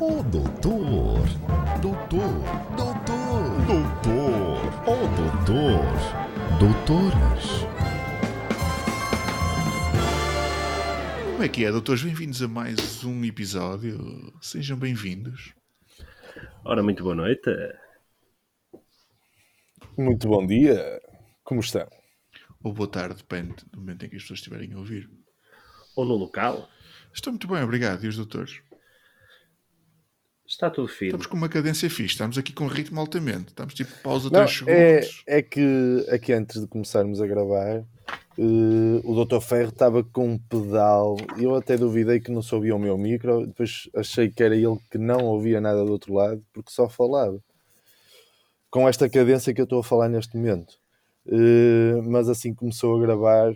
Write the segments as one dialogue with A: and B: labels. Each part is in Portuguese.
A: Oh, doutor, doutor, doutor, doutor, oh, doutor, doutores.
B: Como é que é, doutores? Bem-vindos a mais um episódio. Sejam bem-vindos.
C: Ora, muito boa noite.
D: Muito bom dia. Como estão?
B: Ou boa tarde, depende do momento em que as pessoas estiverem a ouvir.
C: Ou no local.
B: Estou muito bem, obrigado. E os doutores?
C: Está tudo firme.
B: Estamos com uma cadência fixe, estamos aqui com um ritmo altamente. Estamos tipo pausa
D: Não,
B: 3
D: é,
B: segundos.
D: é que aqui antes de começarmos a gravar, eh, o Dr. Ferro estava com um pedal eu até duvidei que não ouvia o meu micro. Depois achei que era ele que não ouvia nada do outro lado porque só falava. Com esta cadência que eu estou a falar neste momento. Eh, mas assim começou a gravar,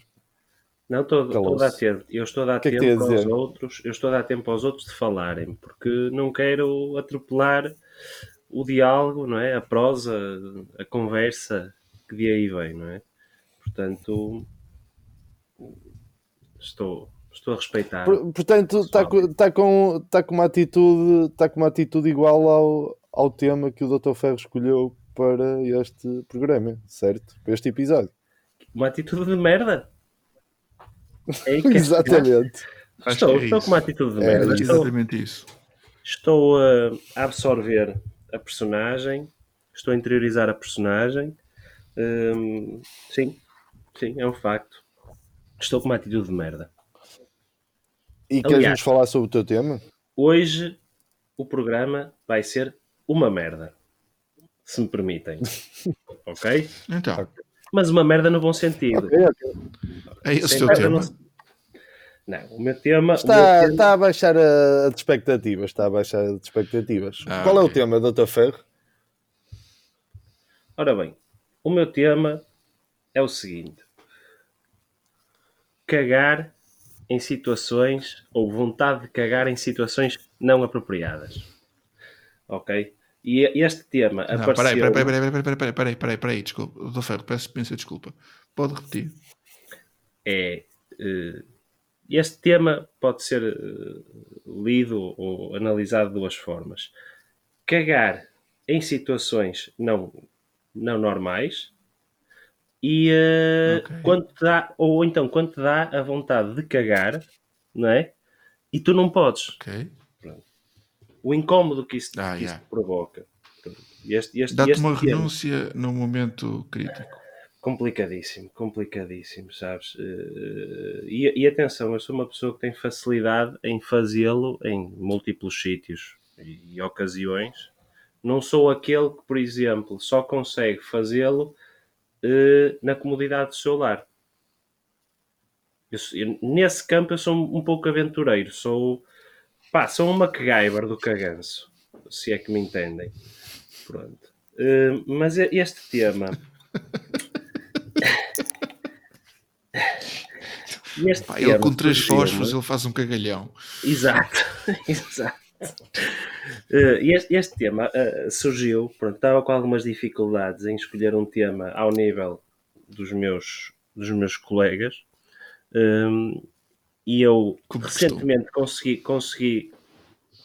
C: Não, estou, estou a dar tempo. Eu estou a dar
D: que é que
C: tempo
D: tem a
C: aos outros. Eu estou a dar tempo aos outros de falarem, porque não quero atropelar o diálogo, não é? A prosa, a conversa que de aí vem, não é? Portanto, estou, estou a respeitar.
D: Por- portanto, está com, está com, está com uma atitude, está com uma atitude igual ao, ao tema que o Dr. Ferro escolheu para este programa, certo? Para este episódio.
C: Uma atitude de merda. É
D: Exatamente.
C: Estou,
B: é
C: estou
B: isso.
C: com uma atitude de
D: É
C: merda.
B: É.
C: Estou,
B: exatamente isso.
C: estou a absorver a personagem, estou a interiorizar a personagem. Hum, sim, sim, é um facto. Estou com uma atitude de merda.
D: E queres
C: Aliás.
D: nos falar sobre o teu tema?
C: Hoje o programa vai ser uma merda. Se me permitem. ok?
B: Então,
C: Mas uma merda no bom sentido.
D: Ok, ok.
B: é esse o
C: Sem
B: teu
C: merda
B: tema.
C: não- Não, o meu tema. o
D: Está,
C: meu tema-
D: está a baixar a, a de expectativas. Está a baixar a de expectativas.
B: Ah,
D: Qual é o tema, Dr. Ferro?
C: Ora bem, o meu tema é o seguinte: cagar em situações ou vontade de cagar em situações não apropriadas. Ok? E este tema
B: Não,
C: apareceu.
B: peraí, peraí, peraí, peraí, peraí, peraí, peraí, peraí, peraí, desculpa. Doutor Ferro, peço imensa desculpa. Pode repetir.
C: é eh, este tema pode ser eh, lido ou analisado de duas formas. Cagar em situações não, não normais e eh,
B: Ok.
C: quando te dá, ou então quando te dá a vontade de cagar, não é? E tu não podes.
B: Ok?
C: O incómodo que isso,
B: Ah,
C: que
B: yeah.
C: isso provoca.
B: Dá-te uma
C: tema-
B: renúncia num momento crítico.
C: complicadíssimo, complicadíssimo, sabes? Eh, E, e atenção, eu sou uma pessoa que tem facilidade em fazê-lo em múltiplos sítios e, ocasiões. Não sou aquele que, por exemplo, só consegue fazê-lo eh, na comodidade do seu lar. Eu- nesse campo eu sou um pouco aventureiro, sou, pá, sou uma MacGyver do caganço, se é que me entendem. Pronto. Eh, mas este tema Este
B: Pá, ele
C: tema
B: com três fósforos, ele faz um cagalhão.
C: Exato, exato. Eh, este, este tema eh, surgiu, pronto, estava com algumas dificuldades em escolher um tema ao nível dos meus, dos meus colegas e eu
B: Como
C: recentemente consegui, consegui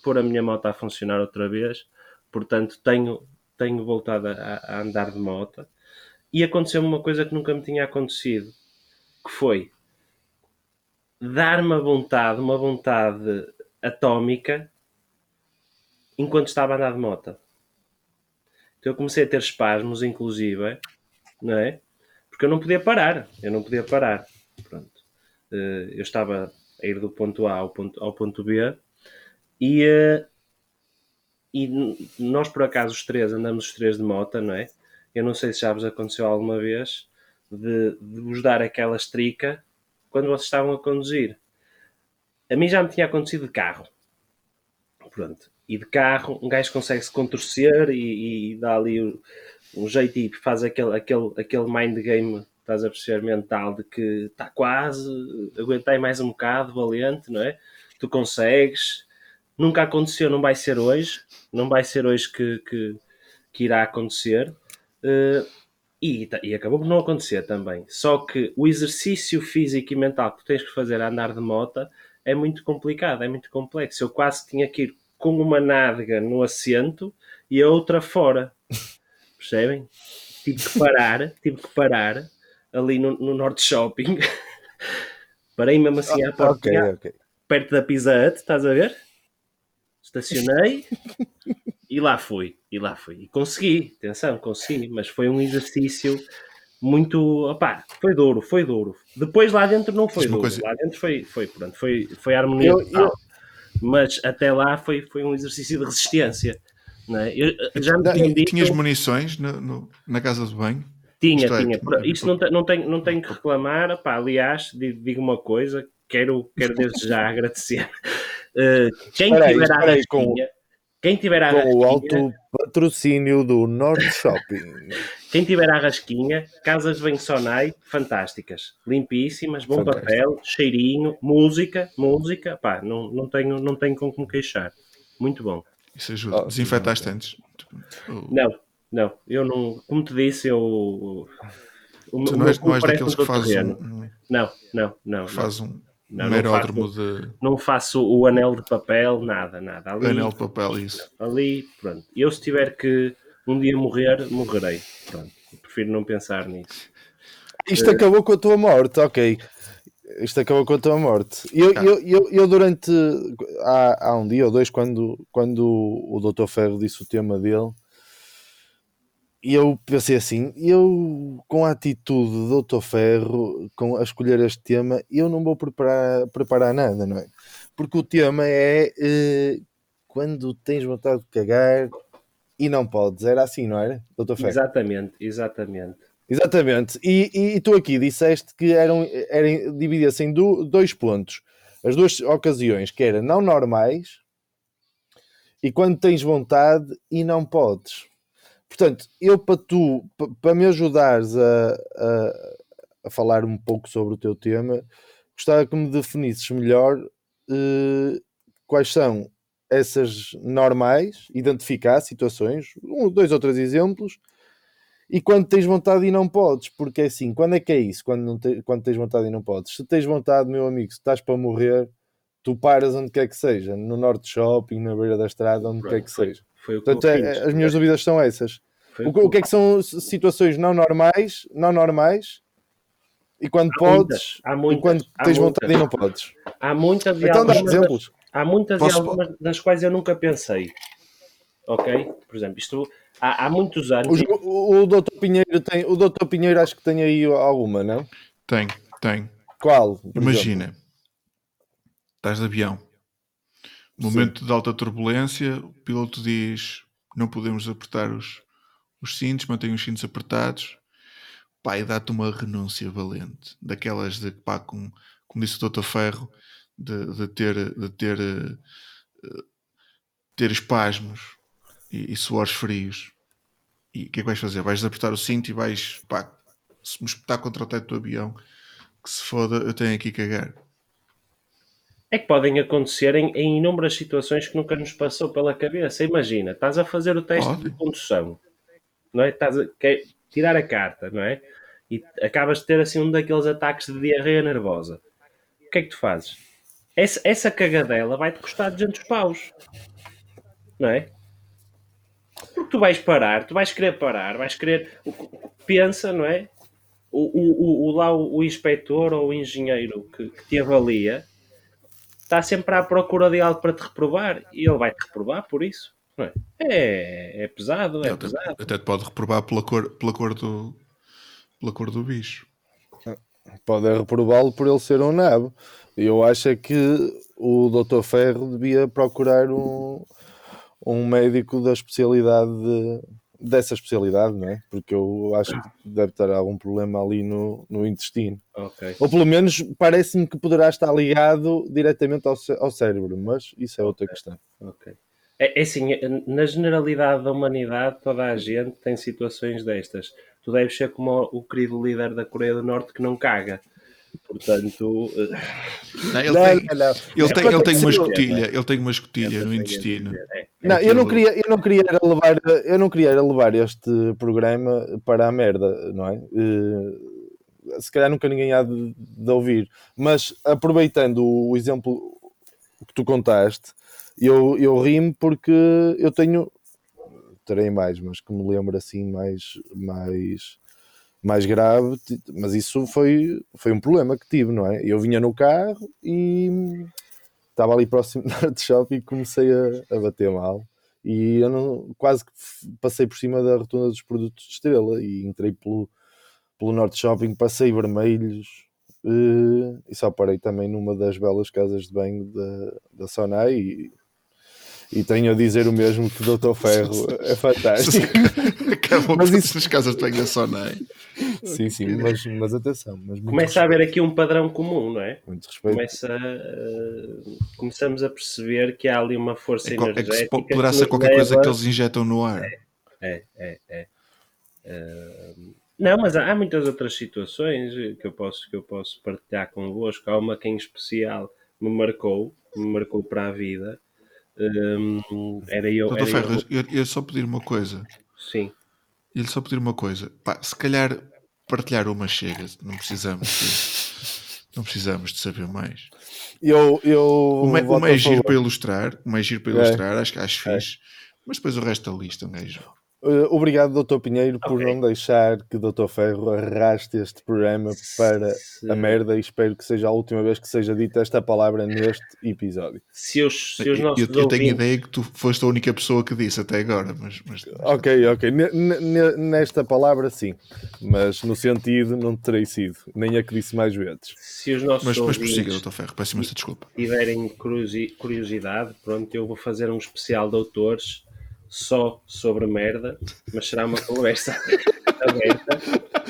C: pôr a minha moto a funcionar outra vez, portanto tenho, tenho voltado a, a andar de moto e aconteceu-me uma coisa que nunca me tinha acontecido, que foi dar-me a vontade, uma vontade atómica enquanto estava a andar de moto. Então eu comecei a ter espasmos, inclusive, não é? Porque eu não podia parar, eu não podia parar. Eh, Eu estava a ir do ponto A ao ponto, ao ponto B e, eh, e nós, por acaso, os três, andamos os três de moto, não é? Eu não sei se já vos aconteceu alguma vez de, de vos dar aquela estrica quando vocês estavam a conduzir. A mim já me tinha acontecido de carro. Pronto. E de carro, um gajo consegue se contorcer e, e dá ali o- um jeito e faz aquele, aquele, aquele mind game, estás a perceber, mental de que está quase, aguentai mais um bocado, valente, não é? Tu consegues. Nunca aconteceu, não vai ser hoje. Não vai ser hoje que, que, que irá acontecer. Eh, e, e acabou por não acontecer também. Só que o exercício físico e mental que tu tens que fazer a andar de moto é muito complicado, é muito complexo. Eu quase tinha que ir com uma nádega no assento e a outra fora. Percebem? Tive que parar, tive que parar ali no, no Norte Shopping. Parei mesmo assim à porta,
D: Ok, ok.
C: perto da Pizza Hut, estás a ver? Estacionei e lá fui, e lá fui. E consegui, atenção, consegui, mas foi um exercício muito, opá, foi duro, foi duro. Depois lá dentro não foi duro,
B: coisa.
C: lá dentro foi, foi, pronto, foi, foi harmonia
D: Eu-
C: total.
D: eu-
C: Mas até lá foi, foi um exercício de resistência. Não é? Eu, já me
D: Não,
C: tinham dito,
B: Tinhas munições no- no- na casa de banho?
C: Tinha,
B: isto é,
C: tinha.
B: tinha.
C: Isto não, te- não, tenho, não tenho que reclamar. Pá, aliás, di- digo uma coisa, quero, quero desde já agradecer. Eh, quem
D: Espera aí,
C: tiver a
D: espera aí, com-
C: rasquinha, quem tiver a
D: Com o alto patrocínio do Norte Shopping.
C: quem tiver a rasquinha, casas banho Sonai, fantásticas, limpíssimas, bom
D: Fantástico.
C: papel, cheirinho, música, música, pá, não, não, tenho, não tenho com que me queixar. Muito bom.
B: Isso ajuda.
D: Oh,
B: Desinfetaste antes.
C: Não, não, eu não, como te disse, eu. O,
B: Tu não és, não és
C: parece
B: daqueles que faz
C: terreno.
B: um,
C: Não, não, não.
B: faz um,
C: Não,
B: um
C: não
B: aeródromo
C: faço.
B: de
C: Não faço o anel de papel, nada, nada. Ali,
B: anel de papel, isso.
C: ali, pronto. Eu se tiver que um dia morrer, morrerei. Pronto. Prefiro não pensar nisso.
D: Isto acabou com a tua morte, ok. Isto acabou com a tua morte. Eu,
B: Ah.
D: eu, eu, eu durante. Há, há um dia ou dois, quando, quando o Dr. Ferro disse o tema dele, e eu pensei assim: eu, com a atitude do Dr. Ferro, com a escolher este tema, eu não vou preparar, preparar nada, não é? Porque o tema é eh, quando tens vontade de cagar e não podes. Era assim, não era, Dr. Ferro?
C: Exatamente, exatamente.
D: Exatamente. E, e, e tu aqui disseste que eram, eram dividia-se em do- dois pontos. As duas ocasiões, que era não normais e quando tens vontade e não podes. Portanto, eu para tu, pa- para me ajudares a, a, a falar um pouco sobre o teu tema, gostava que me definisses melhor eh, quais são essas normais, identificar situações, um, dois ou três exemplos, e quando tens vontade e não podes, porque é assim, quando é que é isso? Quando, não te- quando tens vontade e não podes? Se tens vontade, meu amigo, se estás para morrer, tu paras onde quer que seja, no Norte Shopping, na beira da estrada, onde quer que seja.
C: Foi o que
D: Portanto,
C: eu
D: é-
C: fiz.
D: as minhas dúvidas são essas. O, que- o que é que são situações não normais, não normais, e quando
C: Há
D: podes,
C: muitas, há
D: e
C: muitas,
D: quando
C: há
D: tens
C: muitas.
D: vontade e não podes.
C: Há muitas e
D: Então dá
C: algumas,
D: exemplos.
C: há muitas
B: Posso-
C: e algumas das quais eu nunca pensei. Ok? Por exemplo, isto há, há muitos anos.
D: Os- O, o, Dr. Pinheiro tem, o Dr. Pinheiro acho que tem aí alguma, não?
B: Tem, tem.
D: Qual? por exemplo?
B: Imagina, estás de avião, momento de alta turbulência, o piloto diz não podemos apertar os, os cintos, mantém os cintos apertados. E dá-te uma renúncia valente, daquelas de pá, com, como disse o Dr. Ferro, de, de ter, de ter, eh, ter espasmos e, e suores frios. E o que é que vais fazer? Vais apertar o cinto e vais pá, se me espetar contra o teto do avião, que se foda, eu tenho aqui que cagar.
C: É que podem acontecer em, em inúmeras situações que nunca nos passou pela cabeça. Imagina, estás a fazer o teste
B: Pode.
C: de condução, não é? Estás a quer tirar a carta, não é? E acabas de ter assim um daqueles ataques de diarreia nervosa. O que é que tu fazes? Essa, essa cagadela vai-te custar 200 paus, não é? Porque tu vais parar, tu vais querer parar, vais querer. Pensa, não é? O, o, o, o- lá o, o inspetor ou o engenheiro que, que te avalia está sempre à procura de algo para te reprovar e ele vai te reprovar por isso. É? É, é pesado, é
B: Ele
C: pesado.
B: até, até te pode reprovar pela cor, pela cor, do, pela cor do bicho.
D: pode reprová-lo por ele ser um nabo. Eu acho é que o Dr. Ferro devia procurar um, um médico da especialidade de- dessa especialidade, não é? Porque eu acho que deve ter algum problema ali no, no intestino.
C: Ok.
D: Ou pelo menos parece-me que poderá estar ligado diretamente ao, ao cérebro, mas isso é outra questão.
C: ok. É, é assim, na generalidade da humanidade, toda a gente tem situações destas. Tu deves ser como o querido líder da Coreia do Norte que não caga. Portanto,
B: Não, ele
D: Não,
B: tem,
D: não, não.
B: ele tem, ele tem uma escotilha, ele tem uma escotilha no intestino.
C: é.
D: Não, eu não queria, eu não queria era levar, eu não queria levar este programa para a merda, não é? Eh, se calhar nunca ninguém há de, de ouvir, mas aproveitando o exemplo que tu contaste, eu, eu rimo porque eu tenho, terei mais, mas que me lembro assim mais, mais, mais grave, mas isso foi, foi um problema que tive, não é? Eu vinha no carro e estava ali próximo da Art Shop e comecei a, a bater mal. E eu não, quase que passei por cima da rotunda dos produtos de estrela e entrei pelo, pelo Norte Shopping, passei vermelhos eh, e só parei também numa das belas casas de banho da, da Sonai e, e tenho a dizer o mesmo que o Dr. Ferro é fantástico.
B: Acabam
D: Mas isso-
B: as casas de banho da Sonai.
D: sim, sim, mas, mas atenção, mas
C: Começa a haver aqui um padrão comum, não é?
D: muito respeito.
C: Começa a- começamos a perceber que há ali uma força
B: É, qual- é que se
C: energética.
B: po- poderá ser qualquer coisa
C: leva-
B: que eles injetam no ar.
C: É, é, é. Eh, não, mas há, há muitas outras situações que eu posso, que eu posso partilhar convosco. Há uma que em especial me marcou, me marcou para a vida. Hum, era eu.
B: Doutor
C: Era eu
B: eu eu ia só pedir uma coisa.
C: sim.
B: Ia-lhe só pedir uma coisa. Pá, se calhar partilhar uma chega. Não precisamos de, não precisamos de saber mais.
D: Eu, eu
B: Uma,
D: a
B: é giro para ilustrar. Uma é giro para
D: É.
B: ilustrar. Acho, acho fixe. Mas depois o resto da lista, um gajo.
D: Eh, obrigado, Dr. Pinheiro, por não deixar que o Dr. Ferro arraste este programa para
C: Se-
D: a merda e espero que seja a última vez que seja dita esta palavra neste episódio.
C: Se os, se os
B: Eu,
C: nossos
B: eu tenho
C: ouvintes-
B: ideia que tu foste a única pessoa que disse até agora. Mas, mas-
D: Ok, ok. Ne- Nesta palavra, sim, mas no sentido não terei sido, nem a que disse mais vezes.
C: se os nossos
B: mas, mas
C: ouvintes
B: prossiga, Doutor Ferro. Peço imensa desculpa.
C: tiverem curiosi- curiosidade, pronto, eu vou fazer um especial de autores só sobre merda, mas será uma conversa aberta,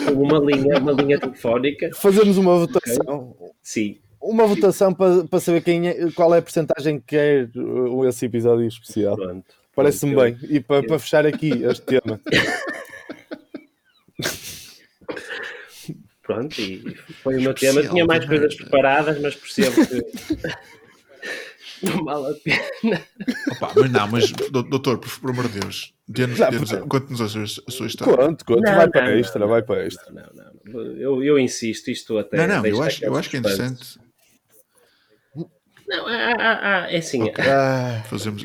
C: com uma linha, uma linha telefónica.
D: Fazemos uma votação.
C: Sim,
D: Uma votação para, para saber quem é, qual é a porcentagem que quer uh, esse episódio especial.
C: pronto.
D: Parece-me bem. E para, para fechar aqui este tema.
C: Pronto, e foi o meu tema. Tinha mais coisas preparadas, mas percebo que não vale a pena.
B: Opa, mas não, mas dou- doutor, por, por amor de Deus, dê-nos-
D: Já,
B: dê-nos-
D: porque-
B: conte-nos a sua, a sua história.
D: Conto, conto.
C: Não,
D: vai
C: não,
D: para
C: não,
D: extra,
C: não,
D: vai para extra.
C: Não, não, não. Eu, eu insisto, isto até.
B: Não, não, eu acho, eu acho que é interessante
C: Não, há, há- há- é assim.
D: Ah,
B: fazermos.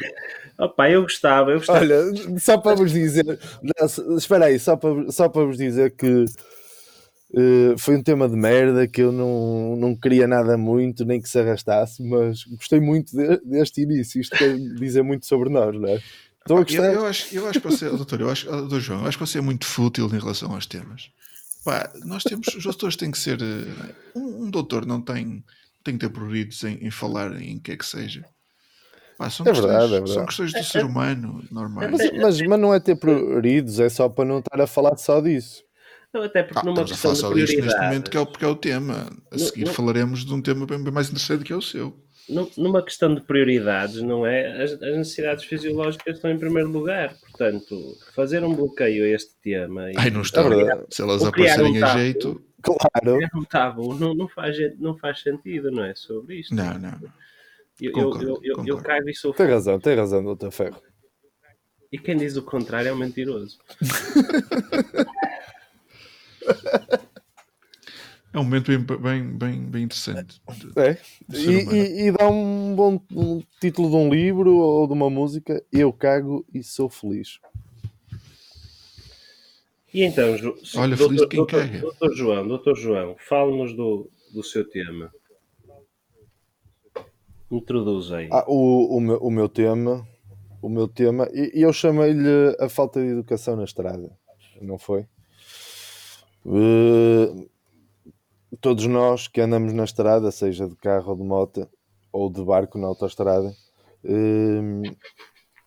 C: Opa, eu gostava, eu gostava.
D: olha, só para vos dizer. espera aí, só para, só para vos dizer que eh, foi um tema de merda que eu não, não queria nada muito, nem que se arrastasse, mas gostei muito de- deste início. Isto quer dizer muito sobre nós, não é? Estou a
B: Eu,
D: gostar.
B: eu acho, eu acho que você, doutor, eu acho, doutor João, eu acho que você é muito fútil em relação aos temas. Pá, nós temos, os doutores têm que ser. eh, Um, um doutor não tem, tem que ter pruridos em, em falar em que é que seja. Pá, são,
D: É
B: questões,
D: verdade, é verdade.
B: são questões do ser humano normais.
D: Mas, mas, mas não é ter pruridos, é só para não estar a falar só disso.
C: Não, até porque
B: Ah,
C: numa questão
B: falar
C: de
B: disto neste
C: prioridade.
B: momento, que é, o, porque é o tema. A
C: Não-
B: seguir
C: não-
B: falaremos de um tema bem, bem mais interessante que é o seu.
C: Num- Numa questão de prioridades, não é? As, as necessidades fisiológicas estão em primeiro lugar. Portanto, fazer um bloqueio a este tema e
B: Ai, não está.
D: É verdade.
B: Se elas aparecerem
C: um
B: a jeito.
D: Claro.
C: criar um tabu não, não, faz, não faz sentido, não é? Sobre isto.
B: Não, não.
C: eu, eu,
B: concordo,
C: eu, eu, eu
B: concordo.
C: cago e sou
D: Tem razão, tem razão, doutor Ferro.
C: E quem diz o contrário é um mentiroso.
B: É um momento bem, bem, bem, bem interessante.
D: É. E, e- e dá um bom um título de um livro ou de uma música. Eu cago e sou feliz.
C: E então,
B: Olha,
C: doutor,
B: feliz quem
C: doutor,
B: caga.
C: doutor João, doutor João, fale-nos do, do seu tema. Introduz aí.
D: Ah, o, o, meu, o meu tema, o meu tema, e e eu chamei-lhe a falta de educação na estrada, não foi? Eh, todos nós que andamos na estrada, seja de carro ou de moto, ou de barco na autoestrada, eh,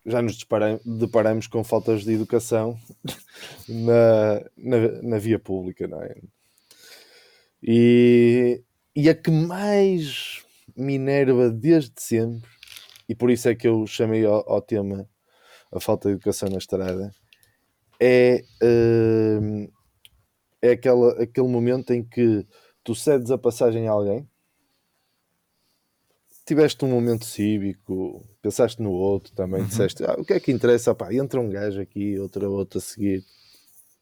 D: já nos depara- deparamos com faltas de educação na, na, na via pública, não é? E, e a que mais me enerva desde sempre, e por isso é que eu chamei ao, ao tema a falta de educação na estrada, é, hum, é aquela, aquele momento em que tu cedes a passagem a alguém, tiveste um momento cívico, pensaste no outro também, disseste ah, o que é que interessa? Pá, entra um gajo aqui, outra outra a seguir,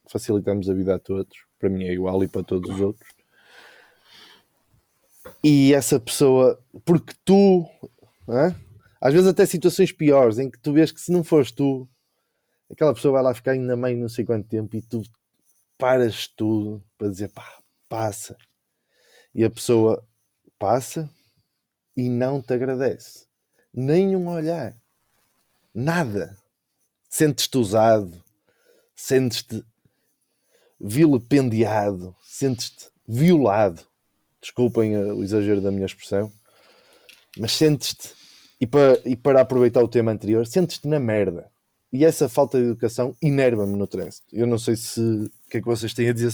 D: facilitamos a vida a todos, para mim é igual e para todos os outros. E essa pessoa, porque tu hã? às vezes até situações piores, em que tu vês que se não fores tu, aquela pessoa vai lá ficar ainda meio não sei quanto tempo e tu paras tudo para dizer pá, passa. E a pessoa passa e não te agradece. Nem um olhar. Nada. Sentes-te usado, sentes-te vilipendiado, sentes-te violado. Desculpem uh, o exagero da minha expressão, mas sentes-te, e para, e para aproveitar o tema anterior, sentes-te na merda. E essa falta de educação enerva-me no trânsito. Eu não sei se que é que vocês têm a dizer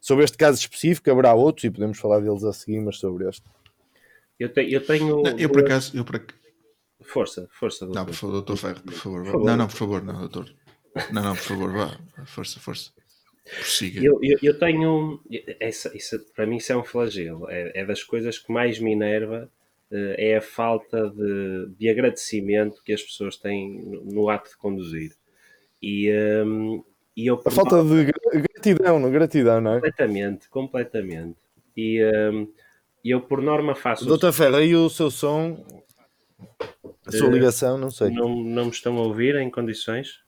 D: sobre este caso específico, haverá outros e podemos falar deles a seguir, mas sobre este.
C: Eu, te, eu tenho.
B: Não, eu por acaso. Eu por...
C: Força, força.
B: Doutor. Não, por favor, doutor Ferro, por favor. Por favor. Não, não, por favor, não, doutor. Não, não, por favor, vá. Força, força. Prossiga.
C: Eu, eu, eu tenho. Essa, isso, para mim, isso é um flagelo. É, é das coisas que mais me enerva. Eh, é a falta de, de agradecimento que as pessoas têm no, no ato de conduzir. E, um, e eu,
D: a falta de gratidão, não? Gratidão, não é?
C: Completamente, completamente. E um, eu, por norma, faço.
D: Doutor Ferro, aí o seu som, a sua uh, ligação, não sei.
C: Não, não me estão a ouvir em condições?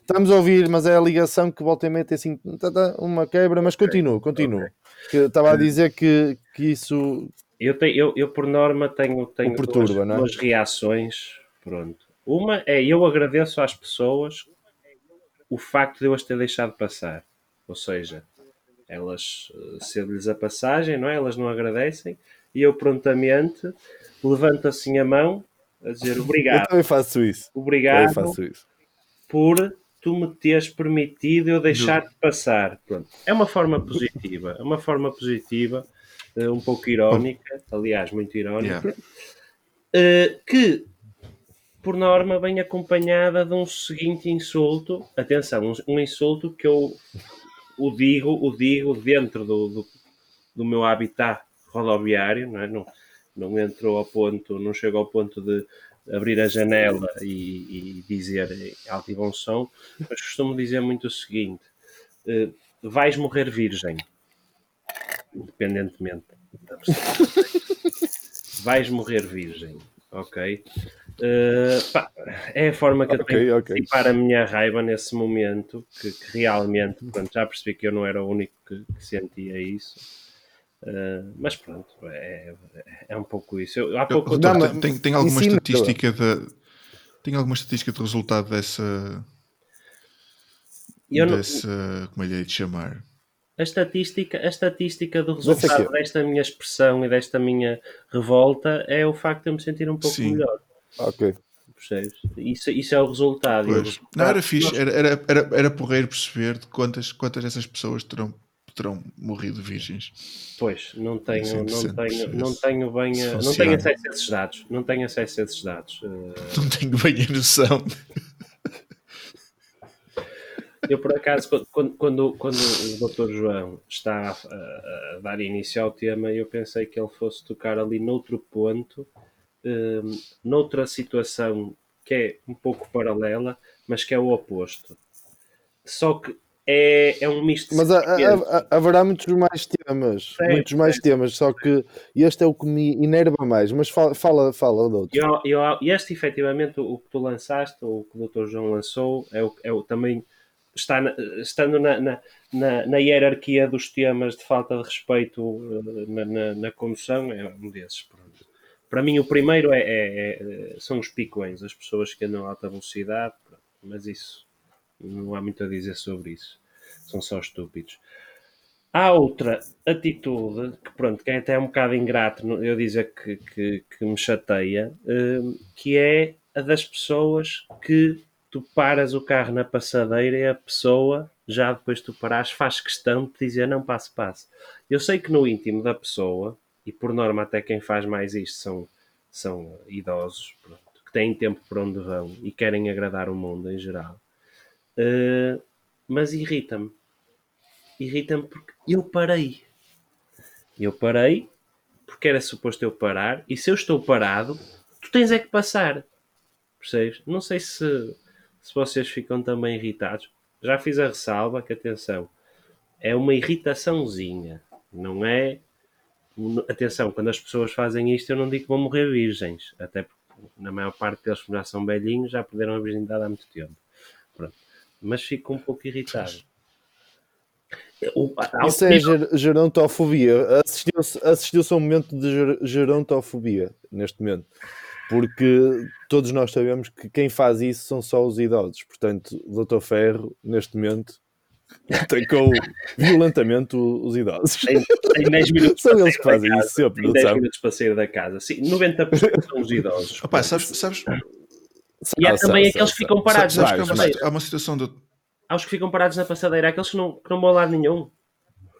D: Estamos a ouvir, mas é a ligação que volta e meia tem assim tá, tá, uma quebra, mas continua, continua. Okay. Estava a dizer que, que isso.
C: Eu, tenho, eu, eu, por norma, tenho, tenho perturba, duas, é? duas reações. Pronto. Uma é eu agradeço às pessoas o facto de eu as ter deixado passar. Ou seja, elas eh, cedo-lhes a passagem, não é? Elas não agradecem e eu prontamente levanto assim a mão a dizer obrigado.
D: Eu também faço isso.
C: Obrigado
D: faço isso.
C: por tu me teres permitido eu deixar-te passar. Pronto. É uma forma positiva, é uma forma positiva, uh, um pouco irónica, aliás, muito irónica, yeah. uh, que por norma vem acompanhada de um seguinte insulto. Atenção, um, um insulto que eu o digo, o digo dentro do, do, do meu habitat rodoviário, não, é? não, não entrou ao ponto, não chegou ao ponto de abrir a janela e, e dizer alto e bom som, mas costumo dizer muito o seguinte: uh, vais morrer virgem, independentemente da pessoa. vais morrer virgem, ok? Uh, pá, é a forma que okay, eu tenho okay. de dissipar a minha raiva nesse momento, que, que realmente, pronto, já percebi que eu não era o único que, que sentia isso. Uh, mas pronto, é, é um pouco isso. Eu, há pouco
B: eu, não, tem, tem alguma estatística de, tem alguma estatística de resultado dessa eu dessa, não, como é lhe de chamar?
C: A estatística, a estatística do resultado desta minha expressão e desta minha revolta é o facto de eu me sentir um pouco Sim. melhor.
D: Ok.
C: Percebes? Isso, isso é o resultado.
B: Pois. Não, era fixe, era, era, era, era porreiro perceber de quantas, quantas dessas pessoas terão terão morrido virgens.
C: Pois, não tenho, não tenho, não tenho bem, a, não tenho acesso a esses dados, não tenho acesso a esses dados. Uh...
B: Não tenho bem a noção.
C: Eu por acaso, quando, quando, quando o Dr. João está a, a, a, dar início ao tema, eu pensei que ele fosse tocar ali noutro ponto, um, noutra situação que é um pouco paralela, mas que é o oposto. Só que é, é um misto.
D: Mas haverá muitos mais temas, é, muitos mais é. temas, só que este é o que me enerva mais. Mas fala, fala, fala do outro.
C: Eu, eu, este, efetivamente, o que tu lançaste, ou o que o Dr. João lançou, é o, é o também está na, estando na, na, na, na, hierarquia dos temas de falta de respeito eh, na, na, na condução, é um desses. Para mim, o primeiro é, é, é, são os picões, as pessoas que andam a alta velocidade, mas isso não há muito a dizer sobre isso. São só estúpidos. Há outra atitude que, pronto, que é até um bocado ingrato eu dizer que, que, que me chateia, hum, que é a das pessoas que tu paras o carro na passadeira e a pessoa, já depois de tu parares, faz questão de dizer não passe, passe. Eu sei que no íntimo da pessoa, e por norma até quem faz mais isto são, são idosos, pronto, que têm tempo para onde vão e querem agradar o mundo em geral. Uh, mas irrita-me. Irrita-me porque eu parei. Eu parei porque era suposto eu parar, e se eu estou parado, tu tens é que passar. Percebes? Não sei se, se vocês ficam também irritados. Já fiz a ressalva que, atenção, é uma irritaçãozinha, não é atenção, quando as pessoas fazem isto, eu não digo que vão morrer virgens, até porque na maior parte deles, como já são velhinhos, já perderam a virgindade há muito tempo. Pronto. Mas fico um pouco irritado. O-
D: Isso é ger- gerontofobia. Assistiu-se assistiu a um momento de ger- gerontofobia neste momento. Porque todos nós sabemos que quem faz isso são só os idosos. Portanto, o Dr. Ferro, neste momento, atacou violentamente os idosos.
C: tem, tem 10 minutos
D: São
C: para
D: eles que fazem
C: casa,
D: isso sempre, não
C: 10
D: sabe?
C: minutos para sair da casa. Sim, 90% são os idosos.
B: Opa, sabes, sabes,
C: E há
D: Ah,
C: também
D: sabe,
C: aqueles
D: sabe,
C: que ficam
D: sabe.
C: parados na
B: sabes há uma,
C: passadeira.
B: há uma situação de.
C: Há os que ficam parados na passadeira, há aqueles que não, que não vão a lado nenhum.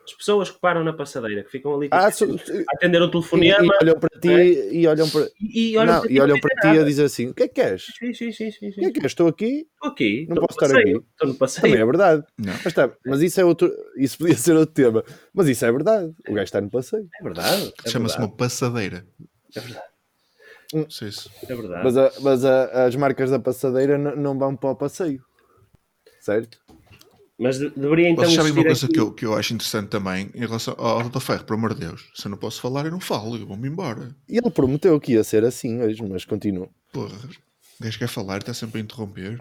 C: As pessoas que param na passadeira, que ficam ali
D: Ah, so-
C: a atender
D: e,
C: telefonema
D: e olham para ti e olham para,
C: e, e olham
D: não,
C: para ti
D: e olham para
C: dizem
D: ti a dizer assim: o que é que queres?
C: Sim, sim, sim, sim,
D: O que é que queres? Estou aqui,
C: Estou aqui,
D: Não posso estar
C: passeio.
D: aqui.
C: Estou no
D: também
C: passeio.
D: é verdade.
B: Não.
D: Mas, tá, mas isso é outro. Isso podia ser outro tema. Mas isso é verdade. O gajo está no passeio.
C: É verdade. É
B: Chama-se uma passadeira.
C: É verdade.
B: Não sei se.
C: É verdade.
D: Mas, a- mas a- as marcas da passadeira não vão para o passeio. Certo?
C: Mas de- deveria então
B: Vocês sabem uma coisa
C: aqui-
B: que eu, que eu acho interessante também em relação ao Dr. Ferro, por amor de Deus. Se eu não posso falar, eu não falo, eu vou-me embora.
D: E ele prometeu que ia ser assim hoje, mas continua.
B: Porra, o gajo quer falar, está sempre a interromper.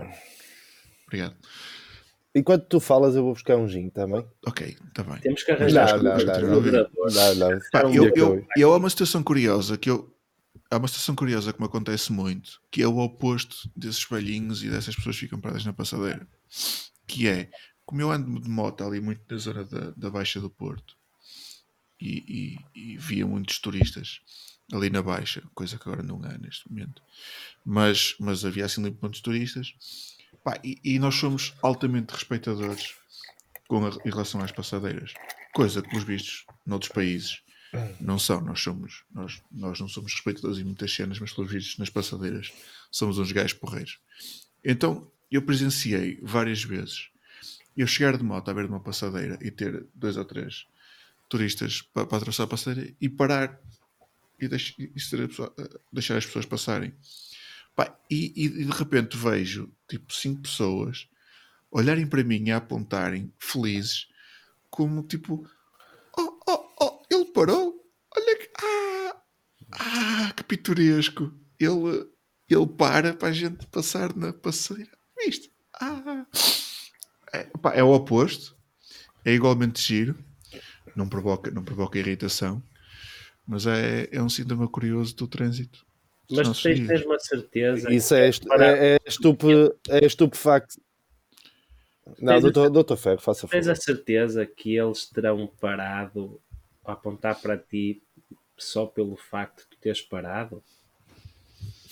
B: Obrigado.
D: Enquanto tu falas, eu vou buscar um gin também.
B: Ok, está bem.
C: Temos que
B: Mas
C: arranjar
D: não, não.
C: que
B: eu,
D: eu-
B: eu há uma situação curiosa que eu. Há uma situação curiosa que me acontece muito, que é o oposto desses velhinhos e dessas pessoas que ficam paradas na passadeira. Que é, como eu ando de moto ali muito na zona da, da Baixa do Porto e, e- e via muitos turistas ali na Baixa, coisa que agora não há neste momento, mas, mas havia assim muitos turistas Pá, e, e nós somos altamente respeitadores com a- em relação às passadeiras, coisa que, pelos vistos, noutros países não são. Nós somos, nós, nós não somos respeitadores em muitas cenas, mas pelos vistos nas passadeiras somos uns gajos porreiros. Então eu presenciei várias vezes eu chegar de moto à beira de uma passadeira e ter dois ou três turistas para, atravessar a passadeira e parar e, deix- e pessoa- deixar as pessoas passarem. Pá, e, e de repente vejo tipo cinco pessoas olharem para mim e apontarem felizes como tipo oh, oh, oh, ele parou olha que ah, ah que pitoresco ele, ele para para a gente passar na passadeira viste? Ah. É, pá, é o oposto é igualmente giro não provoca, não provoca irritação mas é, é um síntoma curioso do trânsito
C: Mas tu tens mesmo a certeza.
D: Isso é, estu- é, é, estupe, é estupefacto. Não,
C: Tens a
D: doutor, doutor Ferro, faça
C: Tens
D: favor.
C: a certeza que eles terão parado a apontar para ti só pelo facto de tu teres parado?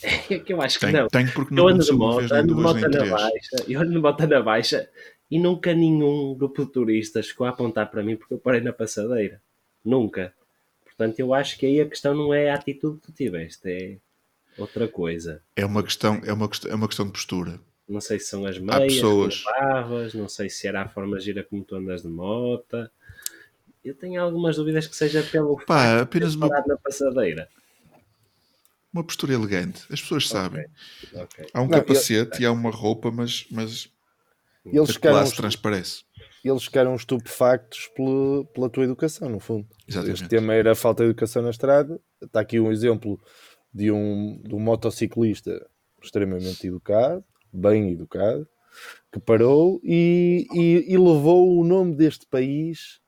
C: É que eu acho que
B: Tenho,
C: não.
B: tenho porque
C: Eu
B: não
C: ando de moto, ando de moto na baixa, eu ando de moto na baixa e nunca nenhum grupo de turistas ficou a apontar para mim porque eu parei na passadeira. Nunca. Portanto, eu acho que aí a questão não é a atitude que tu tiveste, é outra coisa.
B: É uma questão, é uma é uma questão de postura.
C: Não sei se são as meias,
B: pessoas-
C: que levavas, não sei se era a forma gira como tu andas de moto. Eu tenho algumas dúvidas que seja pelo
B: Pá,
C: facto
B: apenas
C: de
B: uma,
C: na passadeira.
B: uma postura elegante. As pessoas sabem.
C: Ok.
B: Há um
D: Não, eu-
B: capacete e há uma roupa, mas, mas
D: E eles ficaram,
B: classe transparece.
D: eles ficaram estupefactos pela, pela tua educação, no fundo.
B: Exatamente.
D: Este tema era a falta de educação na estrada. Está aqui um exemplo de um, de um motociclista extremamente educado, bem educado, que parou e, e- e levou o nome deste país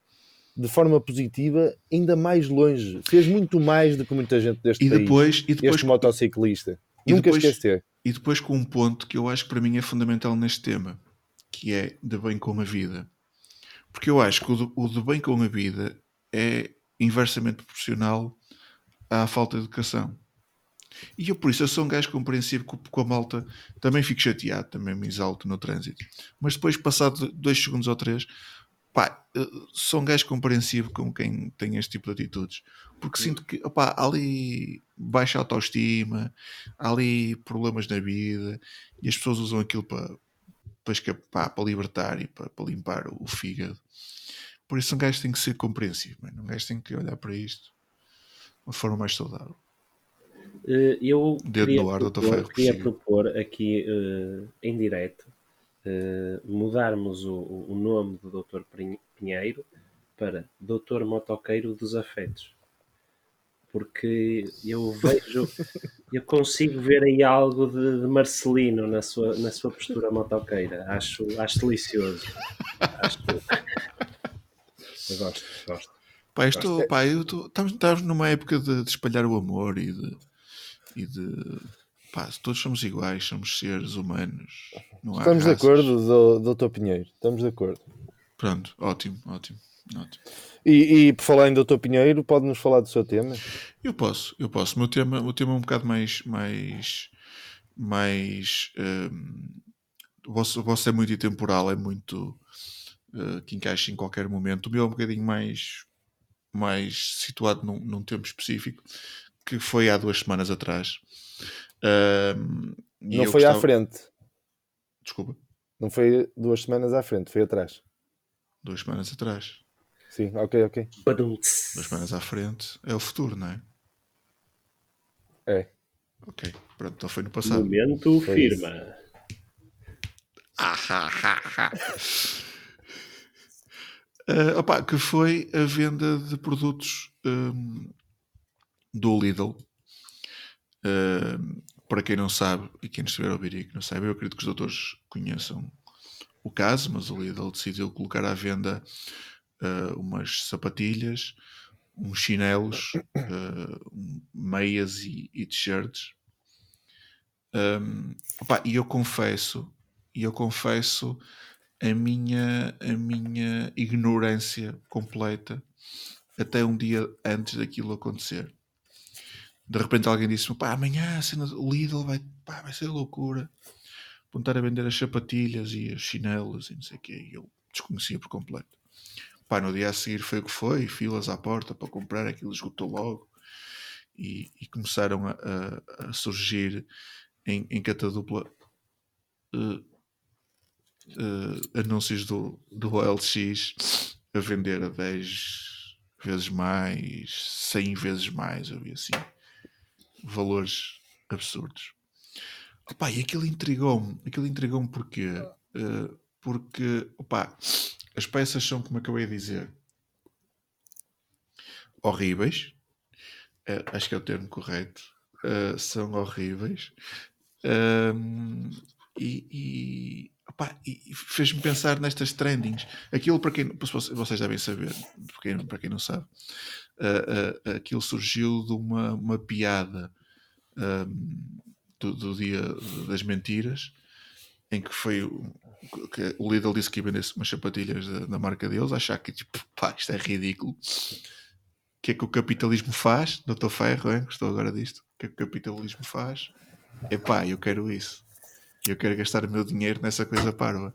D: de forma positiva ainda mais longe. Fez muito mais do que muita gente deste
B: E
D: país.
B: depois, e depois,
D: este motociclista.
B: e
D: Nunca
B: depois-
D: esquecer.
B: e depois com um ponto que eu acho que para mim é fundamental neste tema, que é de bem com a vida. Porque eu acho que o de, o de bem com a vida é inversamente proporcional à falta de educação. E eu, por isso, eu sou um gajo compreensivo com, a malta. Também fico chateado, também me exalto no trânsito. Mas depois, passado dois segundos ou três, pá, sou um gajo compreensivo com quem tem este tipo de atitudes. Porque sinto que, opá, há ali baixa autoestima, há ali problemas na vida e as pessoas usam aquilo para, para, escapar, para libertar e para, para limpar o fígado. Por isso, um gajo tem que ser compreensivo, mano. um gajo tem que olhar para isto de uma forma mais saudável.
C: Eh, Eu
B: Dedo
C: queria,
B: ar,
C: propor, queria propor aqui eh, em direto eh, mudarmos o, o nome do Dr. Pinheiro para Dr. Motoqueiro dos Afetos. Porque eu vejo, eu consigo ver aí algo de, de Marcelino na sua, na sua postura motoqueira. Acho, acho delicioso. Acho... Eu gosto, gosto.
B: Pá, estou, pá, eu estou, estamos, estamos numa época de, de espalhar o amor e de, e de pá, todos somos iguais, somos seres humanos. Não há
D: Estamos de acordo, dou- doutor Pinheiro. Estamos de acordo.
B: Pronto, ótimo, ótimo, ótimo.
D: E, e por falar em doutor Pinheiro, pode-nos falar do seu tema?
B: Eu posso, eu posso. O meu tema, o meu tema é um bocado mais. mais, mais hum, o, vosso, o vosso é muito intemporal, é muito. uh, que encaixa em qualquer momento. O meu é um bocadinho mais, mais situado num, num tempo específico, que foi há duas semanas atrás. Hum,
D: Não foi à frente.
B: Desculpa,
D: Não foi duas semanas à frente, foi atrás.
B: duas semanas atrás.
D: Sim, ok, ok.
C: Badum-ts.
B: Duas semanas à frente é o futuro, não é?
D: É.
B: Ok, pronto, então foi no passado.
C: Momento
D: Foi
C: firma.
B: Ah, opa, que foi a venda de produtos hum, do Lidl. Hum, para quem não sabe, e quem estiver a ouvir e que não sabe, eu acredito que os doutores conheçam o caso, mas o Lidl decidiu colocar à venda ah, umas sapatilhas, uns chinelos, um- meias e, e t-shirts. Opa, e eu confesso, e eu confesso a minha, a minha ignorância completa até um dia antes daquilo acontecer. De repente alguém disse-me, pá, amanhã a cena do Lidl vai, pá, vai ser loucura. Vão estar a vender as sapatilhas e as chinelas e não sei o quê. E eu desconhecia por completo. Pá, no dia a seguir foi o que foi, filas à porta para comprar, aquilo esgotou logo. E, e começaram a, a- a surgir em, em catadupla eh, eh, anúncios do, do OLX a vender a 10 vezes mais, 100 vezes mais, eu vi assim, valores absurdos. Opa, e aquilo intrigou-me, aquilo intrigou-me? Eh, porque, opa, as peças são, como acabei de dizer, horríveis, Eh, acho que é o termo correto, Eh, são horríveis, Ahm, e, e, e- fez-me pensar nestas trendings. Aquilo, para quem vocês devem saber, para quem, para quem não sabe, ah, aquilo surgiu de uma, uma piada ahm, do, do dia das mentiras, em que foi que o Lidl disse que ia vender umas sapatilhas da, da marca deles, achar que tipo, pá, isto é ridículo. O que é que o capitalismo faz? Doutor Ferro, hein? gostou agora disto? O que é que o capitalismo faz? Epá, eu quero isso. Eu quero gastar o meu dinheiro nessa coisa parva.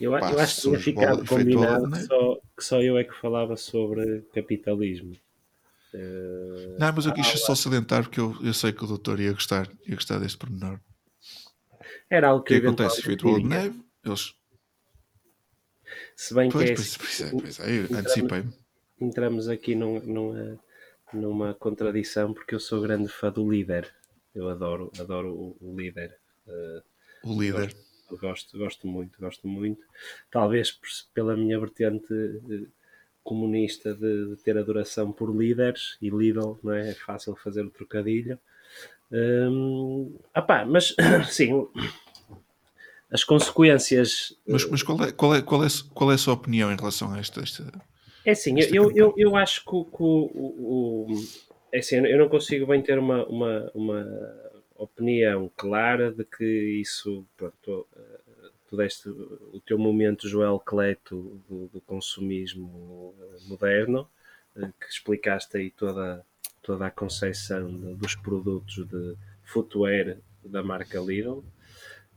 C: Eu,
B: Pá,
C: eu acho que tinha ficado
B: bola
C: combinado
B: de
C: que só, que só eu é que falava sobre capitalismo. Eh,
B: Não, mas eu quis só salientar porque eu, eu sei que o doutor ia gostar, ia gostar deste pormenor.
C: Era algo
B: O
C: que
B: que acontece? Efeito bola de neve, eles.
C: Se bem que
B: Pois,
C: é
B: pois,
C: assim,
B: pois, é, pois é, eu antecipei-me.
C: entramos aqui num- numa, numa contradição porque eu sou grande fã do líder. Eu adoro, adoro o, o líder. Eh,
B: O líder.
C: eu gosto, gosto muito, gosto muito. Talvez pela minha vertente eh, comunista de, de ter adoração por líderes e Lidl, não é? É fácil fazer o trocadilho. Hum, opá, mas sim, as consequências
B: Mas, mas qual, é, qual, é, qual, é, qual é a sua opinião em relação a esta? esta...
C: É assim, eu, eu, eu, eu acho que, o- o, o- é assim, eu não consigo bem ter uma, uma, uma opinião clara de que isso, pronto, eh, tu deste o teu momento, Joel Cleto, do, do consumismo eh, moderno, eh, que explicaste aí toda, toda a concepção de- dos produtos de footwear da marca Lidl.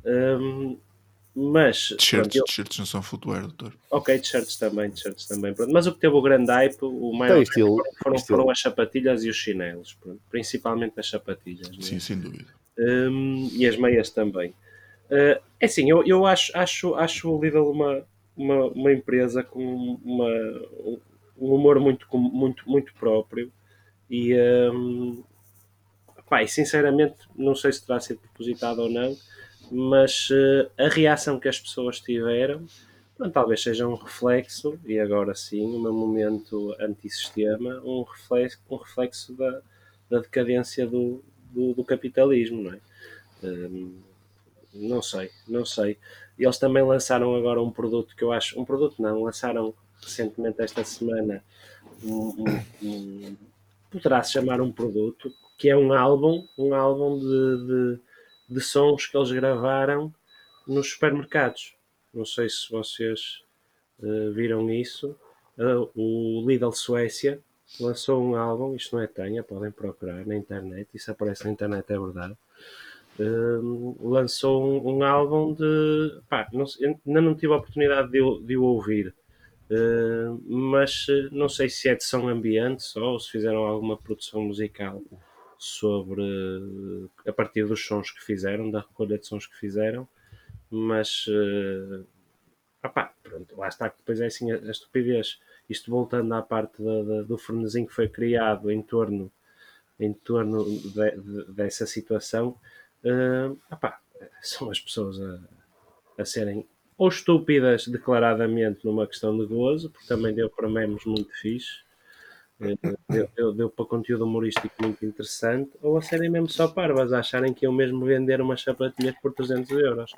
C: Hum, mas
B: T-shirts, não são footwear, doutor.
C: Ok, t-shirts também, t-shirts também. Pronto. Mas o que teve o grande hype, o maior
D: Tem estilo,
C: hype foram,
D: estilo.
C: foram as sapatilhas e os chinelos, pronto. principalmente as sapatilhas. é?
B: Sim, sem dúvida.
C: Hum, e as meias também. Uh, é assim, eu, eu acho, acho, acho o Lidl uma, uma, uma empresa com uma, um humor muito, muito, muito próprio e, hum, pá, e sinceramente não sei se terá sido propositado ou não, mas uh, a reação que as pessoas tiveram pronto, talvez seja um reflexo, e agora sim, meu momento antissistema, um reflexo, um reflexo da, da decadência do, do, do capitalismo, não é? Um, não sei, não sei. Eles também lançaram agora um produto que eu acho, um produto não, lançaram recentemente esta semana um, um, um poderá-se chamar um produto, que é um álbum, um álbum de, de, de sons que eles gravaram nos supermercados. Não sei se vocês uh, viram isso. Uh, o Lidl Suécia lançou um álbum, isto não é tenha, podem procurar na internet, isso aparece na internet, é verdade. Uh, lançou um, um, álbum de. Pá, não, ainda não tive a oportunidade de, de o ouvir, uh, mas não sei se é de som ambiente só ou se fizeram alguma produção musical sobre a partir dos sons que fizeram, da recolha de sons que fizeram, mas uh, opá, pronto, lá está que depois é assim a, a estupidez. Isto voltando à parte da, da, do fornezinho que foi criado em torno, em torno de, de, dessa situação, uh, opá, são as pessoas a, a serem ou estúpidas declaradamente numa questão de gozo, porque também deu para memes muito fixe, eh, deu, deu, deu, para conteúdo humorístico muito interessante, ou a serem mesmo só parvas, a acharem que eu mesmo vender umas sapatilhas por 300 euros.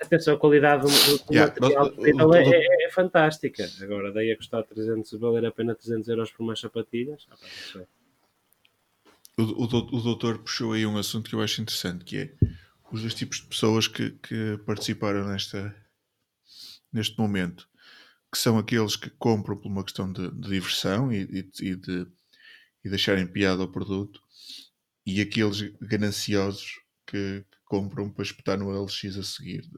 C: Atenção, a qualidade do, do yeah, material mas, é, é, é, fantástica. Agora, daí a custar 300, valer a pena 300 euros por umas sapatilhas? Ah, pá,
B: o, o, o doutor puxou aí um assunto que eu acho interessante, que é os dois tipos de pessoas que, que participaram nesta, neste momento que são aqueles que compram por uma questão de, de diversão e, e, e, de e deixarem piada ao produto, e aqueles gananciosos que, que compram para espetar no LX a seguir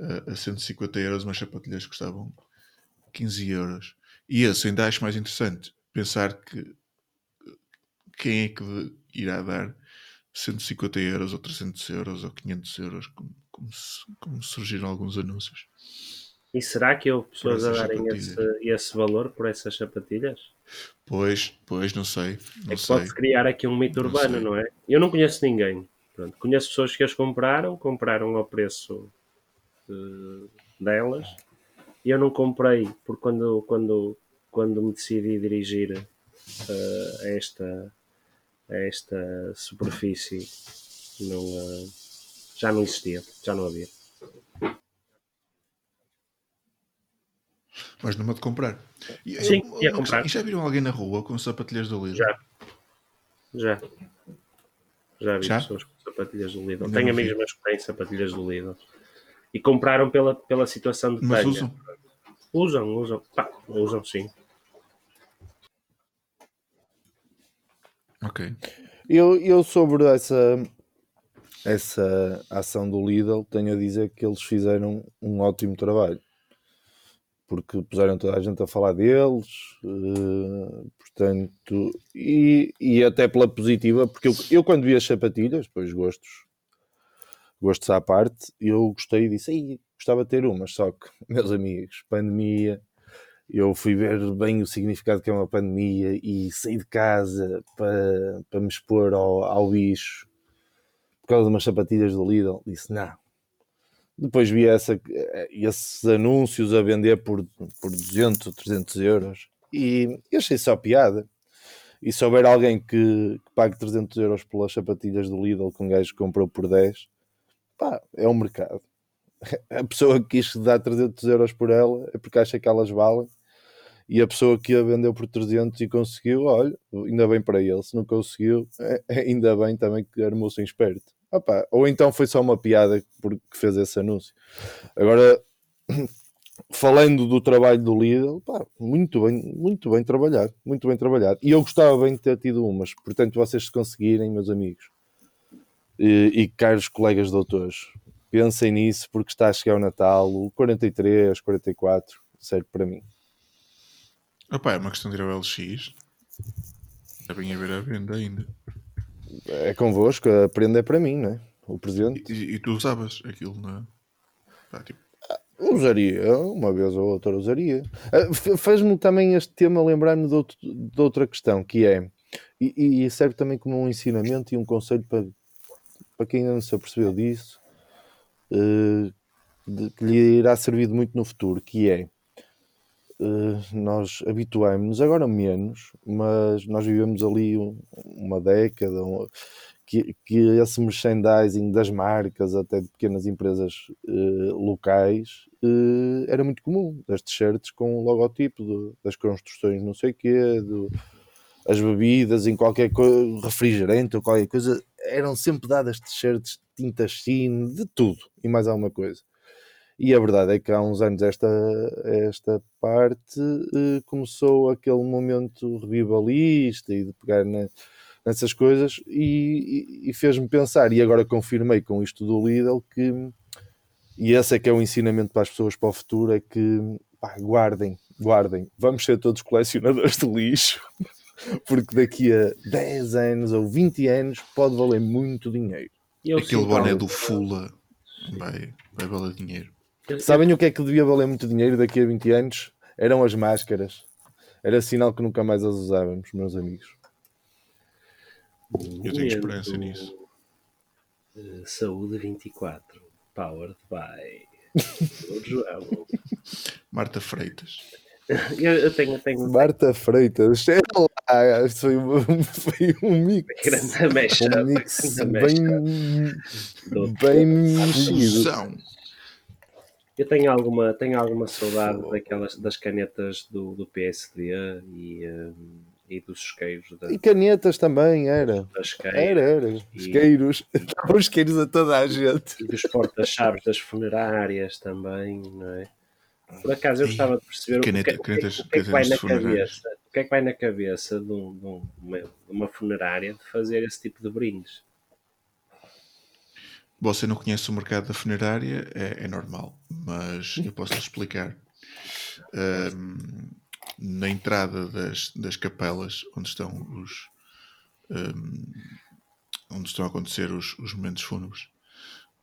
B: a, a 150 euros umas sapatilhas custavam 15 euros. E esse ainda acho mais interessante pensar que quem é que irá dar 150 euros ou 300 euros ou 500 euros, como, como, como surgiram alguns anúncios.
C: E será que houve pessoas a darem esse, esse, valor por essas sapatilhas?
B: Pois, pois, não sei. Não
C: é que pode-se criar aqui um mito urbano, não, não, é? Eu não conheço ninguém. Pronto, conheço pessoas que as compraram, compraram ao preço uh, delas. E eu não comprei, porque quando, quando, quando me decidi dirigir uh, a, esta, esta superfície, não, uh, já não existia, já não havia.
B: Mas numa de comprar.
C: E, Sim, eu, ia comprar.
B: E já viram alguém na rua com sapatilhas do Lidl?
C: Já. Já. Já vi já? pessoas com sapatilhas do Lidl. Tenho amigos meus que têm sapatilhas do Lidl. E compraram pela, pela situação de
B: Mas usam?
C: Usam, usam. Pá, usam sim.
B: Ok.
D: Eu, eu sobre essa, essa ação do Lidl tenho a dizer que eles fizeram um ótimo trabalho porque puseram toda a gente a falar deles, uh, portanto, e, e até pela positiva, porque eu, eu quando vi as sapatilhas, depois gostos, gostos à parte, eu gostei e disse, gostava de ter umas, só que, meus amigos, pandemia, eu fui ver bem o significado que é uma pandemia e saí de casa para, para me expor ao, ao bicho por causa de umas sapatilhas do Lidl, disse, não, depois vi essa, esses anúncios a vender por, por 200 ou 300 euros e achei só piada. E se houver alguém que, que pague 300 euros pelas sapatilhas do Lidl que um gajo comprou por 10, pá, é um mercado. A pessoa que quis dar 300 euros por ela é porque acha que elas valem. E a pessoa que a vendeu por 300 e conseguiu, olha, ainda bem para ele. Se não conseguiu, é, ainda bem também que armou-se esperto. Opa, ou então foi só uma piada porque fez esse anúncio. Agora, falando do trabalho do Lidl, pá, muito bem, muito bem trabalhado, muito bem trabalhado. E eu gostava bem de ter tido umas, portanto, vocês se conseguirem, meus amigos e, e caros colegas doutores, pensem nisso porque está a chegar o Natal, o 43, 44, serve para mim.
B: Opa, é uma questão de ir ao LX. Devem haver a venda ainda
D: é convosco, a prenda é para mim, não é? O presente.
B: E, e tu usavas aquilo, não é? Tá, tipo...
D: Usaria, uma vez ou outra usaria. Ah, faz-me também este tema lembrar-me de, de, outra questão, que é, e, e, serve também como um ensinamento e um conselho para, para quem ainda não se apercebeu disso, uh, de- que lhe irá servir de muito no futuro, que é nós habituámos-nos agora menos, mas nós vivemos ali um- uma década que, que esse merchandising das marcas, até de pequenas empresas eh, locais, eh, era muito comum, das t-shirts com o logotipo do- das construções não sei o quê, do- as bebidas em qualquer refrigerante ou qualquer coisa, eram sempre dadas t-shirts, tintas chine, de tudo e mais alguma coisa. E a verdade é que há uns anos esta, esta parte eh, começou aquele momento revivalista e de pegar na- nessas coisas e, e- e fez-me pensar, e agora confirmei com isto do Lidl que, e esse é que é o ensinamento para as pessoas para o futuro, é que pá, guardem, guardem, vamos ser todos colecionadores de lixo, porque daqui a 10 anos ou 20 anos pode valer muito dinheiro.
C: Eu
B: Aquele boné do Fula vai, vai valer dinheiro.
C: Eu-
D: Sabem o que é que devia valer muito dinheiro daqui a 20 anos? Eram as máscaras. Era sinal que nunca mais as usávamos, meus amigos.
B: Eu tenho esperança nisso.
C: eh, Saúde 24, powered by João.
B: Marta Freitas.
C: Eu, eu tenho, tenho
D: Marta Freitas, é lá, foi, um- foi um mix.
C: grande mecha.
D: Um mix bem, bem mexido.
C: Eu tenho alguma, tenho alguma saudade daquelas, das canetas do, do PSD e, eh, e dos isqueiros da,
D: E canetas também, era. Era, era. Isqueiros. Estavam isqueiros a toda a gente.
C: e dos porta-chaves das funerárias também, não é? Por acaso eu gostava de perceber o que,
B: caneta-
C: o que-
B: canetas-
C: o que é que vai na cabeça, o que é que vai na cabeça de, um- de um- uma, de uma funerária de fazer esse tipo de brindes.
B: Você não conhece o mercado da funerária, é, é normal, mas eu posso explicar. Ahm, na entrada das, das capelas onde estão os ahm, onde estão a acontecer os, os momentos fúnebres,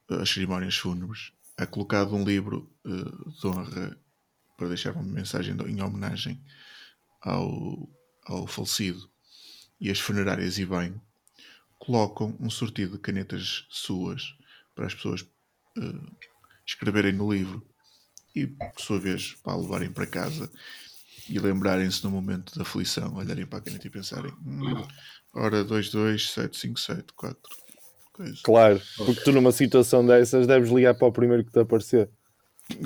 B: as cerimónias fúnebres, é colocado um livro eh, de honra para deixar uma mensagem em homenagem ao, ao falecido. E as funerárias e bem colocam um sortido de canetas suas para as pessoas eh, escreverem no livro e, por sua vez, para levarem para casa e lembrarem-se no momento da aflição, olharem para a caneta e pensarem: hum, ora, 22757, coisa.
D: Claro, porque tu numa situação dessas deves ligar para o primeiro que te aparecer.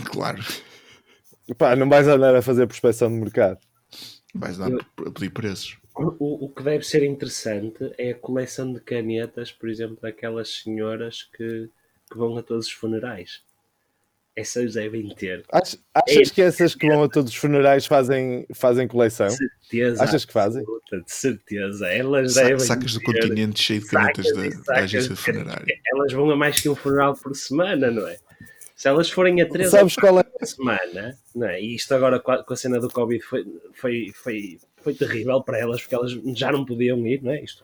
B: Claro,
D: Pá, não vais andar a fazer prospecção de mercado.
B: vais dar
C: Eu-
B: a pedir preços.
C: O, o que deve ser interessante é a coleção de canetas, por exemplo, daquelas senhoras que, que vão a todos os funerais. Essas devem ter
D: Ach- Achas que essas que vão a todos os funerais fazem, fazem coleção?
C: certeza.
D: Achas que fazem?
C: absoluta, De certeza. Elas
B: Sa-
C: devem
B: sacas do
C: ter-
B: continente cheio de canetas da, da agência de
C: de
B: funerária.
C: Elas vão a mais que um funeral por semana, não é? Se elas forem a três
D: Sabes qual é?
C: por semana, não é? E isto agora com a, com a cena do Covid foi, foi, foi, foi terrível para elas, porque elas já não podiam ir, não é? Isto,